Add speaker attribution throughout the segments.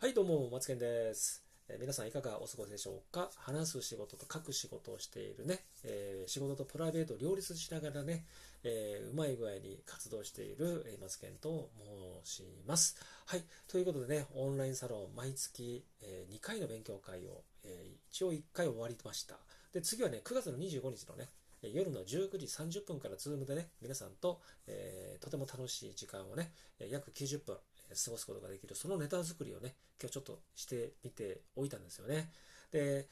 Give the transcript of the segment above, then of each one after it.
Speaker 1: はい、どうも、マツケンです。え皆さんいかがお過ごしでしょうか？話す仕事と書く仕事をしているね、えー仕事とプライベートを両立しながらね、えーうまい具合に活動している、えマツケンと申します。はい、ということでね、オンラインサロン毎月、え2回の勉強会を、え一応1回終わりました。で、次はね、9月の25日のね、夜の19時30分からズームでね、皆さんと、えとても楽しい時間をね、約90分、過ごすことができる、そのネタ作りをね、今日ちょっとしてみておいたんですよね。で、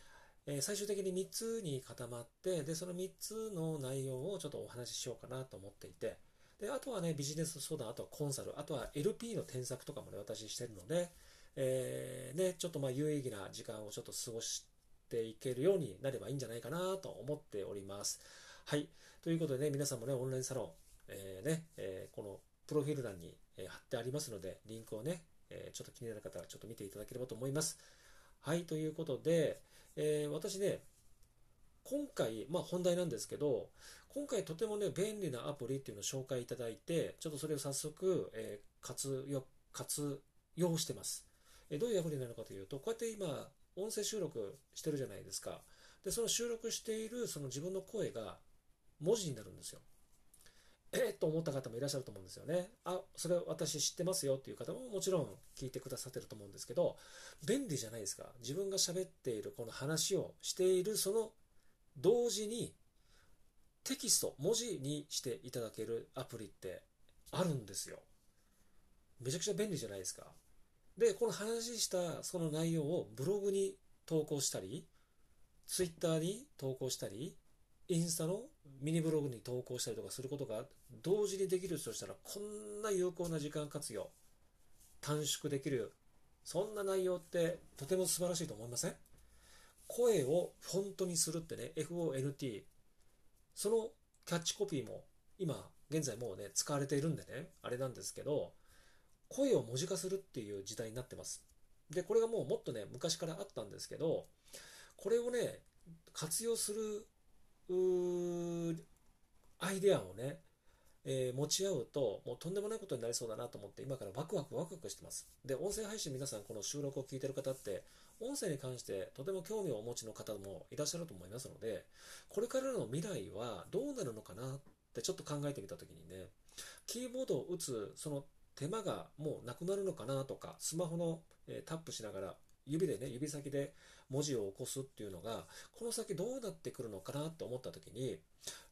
Speaker 1: えー最終的に3つに固まって、で、その3つの内容をちょっとお話ししようかなと思っていて、で、あとはね、ビジネス相談、あとはコンサル、あとは LP の添削とかもね、私してるので、えーね、ちょっとまあ有意義な時間をちょっと過ごしていけるようになればいいんじゃないかなと思っております。はい。ということでね、皆さんもね、オンラインサロン、えーね、えーこのプロフィール欄に、え貼ってありますので、リンクをね、えちょっと気になる方はちょっと見ていただければと思います。はい、ということで、えー私ね、今回、まあ本題なんですけど、今回とてもね、便利なアプリっていうのを紹介いただいて、ちょっとそれを早速、えー活用、活用してます。えーどういうアプリなのかというと、こうやって今、音声収録してるじゃないですか。で、その収録しているその自分の声が文字になるんですよ。えー、と思った方もいらっしゃると思うんですよね。あ、それ私知ってますよっていう方ももちろん聞いてくださってると思うんですけど、便利じゃないですか。自分が喋っているこの話をしているその同時にテキスト、文字にしていただけるアプリってあるんですよ。めちゃくちゃ便利じゃないですか。で、この話したその内容をブログに投稿したり、ツイッターに投稿したり、インスタのミニブログに投稿したりとかすることが同時にできるとしたら、こんな有効な時間活用、短縮できる、そんな内容ってとても素晴らしいと思いません？声をフォントにするってね、FONT、そのキャッチコピーも今現在もうね、使われているんでね、あれなんですけど、声を文字化するっていう時代になってます。で、これがもうもっとね、昔からあったんですけど、これをね、活用するアイデアをね、えー持ち合うと、もうとんでもないことになりそうだなと思って、今からワクワクワクワクしてます。で、音声配信皆さんこの収録を聞いてる方って、音声に関してとても興味をお持ちの方もいらっしゃると思いますので、これからの未来はどうなるのかなってちょっと考えてみたときにね、キーボードを打つその手間がもうなくなるのかなとか、スマホの、えータップしながら指でね、指先で文字を起こすっていうのが、この先どうなってくるのかなと思ったときに、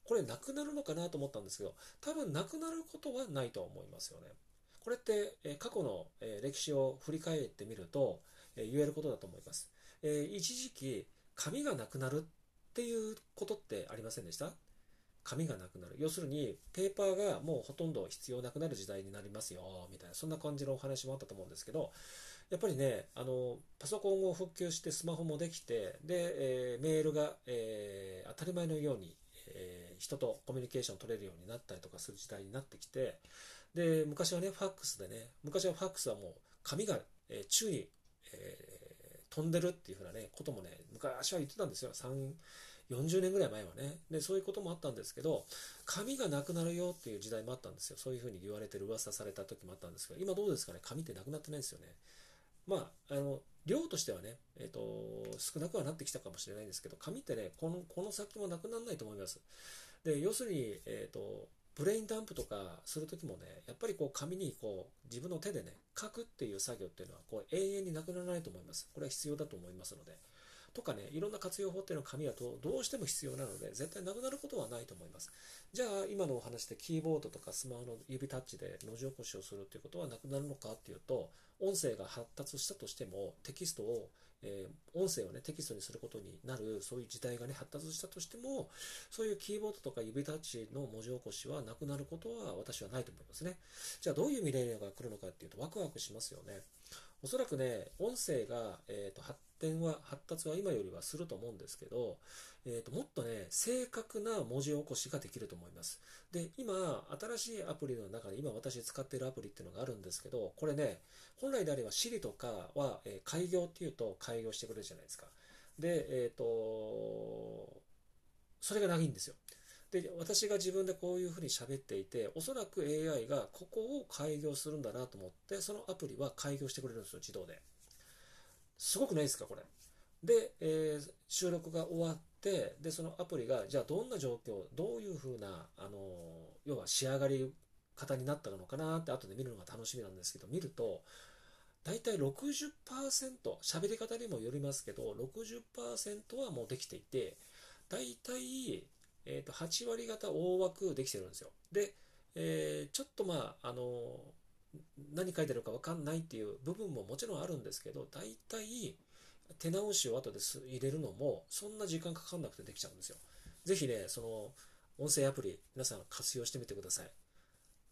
Speaker 1: これなくなるのかなと思ったんですけど、多分なくなることはないと思いますよね。これって、えー過去の、えー歴史を振り返ってみると、えー言えることだと思います。えー一時期、紙がなくなるっていうことってありませんでした？紙がなくなる。要するに、ペーパーがもうほとんど必要なくなる時代になりますよ、みたいな、そんな感じのお話もあったと思うんですけど、やっぱりね、あの、パソコンを復旧してスマホもできて、で、えーメールが、えー当たり前のように、えー人とコミュニケーションを取れるようになったりとかする時代になってきて、で、昔はね、ファックスでね、昔はファックスはもう紙が、えー宙に、えー飛んでるっていうふうなね、こともね、昔は言ってたんですよ。3、40年ぐらい前はね。で、そういうこともあったんですけど、紙がなくなるよっていう時代もあったんですよ。そういうふうに言われてる噂された時もあったんですけど、今どうですかね？紙ってなくなってないですよね。まあ、あの、量としてはね、えっ、と、少なくはなってきたかもしれないんですけど、紙ってね、この、この先もなくならないと思います。で、要するに、えっ、と、ブレインダンプとかするときもね、やっぱりこう紙にこう自分の手でね、書くっていう作業っていうのはこう永遠になくならないと思います。これは必要だと思いますので。とかね、いろんな活用法っていうのは紙はどうしても必要なので、絶対なくなることはないと思います。じゃあ、今のお話でキーボードとかスマホの指タッチで文字起こしをするっていうことはなくなるのかっていうと、音声が発達したとしても、テキストを、えー音声をね、テキストにすることになる、そういう時代がね、発達したとしても、そういうキーボードとか指タッチの文字起こしはなくなることは私はないと思いますね。じゃあどういう未来が来るのかっていうとワクワクしますよね。おそらくね、音声が、えー、と発展は、発達は今よりはすると思うんですけど、えー、ともっとね、正確な文字起こしができると思います。で、今、新しいアプリの中で、今私使っているアプリっていうのがあるんですけど、これね、本来であれば Siri とかは、えー開業っていうと開業してくれるじゃないですか。で、えっ、と、それがないんですよ。で、私が自分でこういうふうに喋っていて、おそらく AI がここを開業するんだなと思って、そのアプリは開業してくれるんですよ、自動で。すごくないですか、これ。で、えー、収録が終わって、で、そのアプリが、じゃあどんな状況、どういうふうな、あの、要は仕上がり方になったのかなって後で見るのが楽しみなんですけど、見ると、大体60%、喋り方にもよりますけど、60%はもうできていて、大体、えー、と8割方大枠できてるんですよ。で、えー、ちょっとまあ、あの何書いてるか分かんないっていう部分ももちろんあるんですけど、大体手直しを後です入れるのもそんな時間かかんなくてできちゃうんですよ。ぜひね、その音声アプリ皆さん活用してみてください。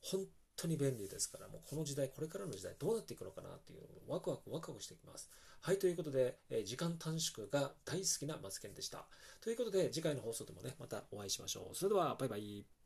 Speaker 1: 本当に便利ですから、もうこの時代、これからの時代どうなっていくのかなっていうワクワクワクワクしてきます。はい、ということで、え時間短縮が大好きなマツケンでした。ということで、次回の放送でもね、またお会いしましょう。それでは、バイバイ。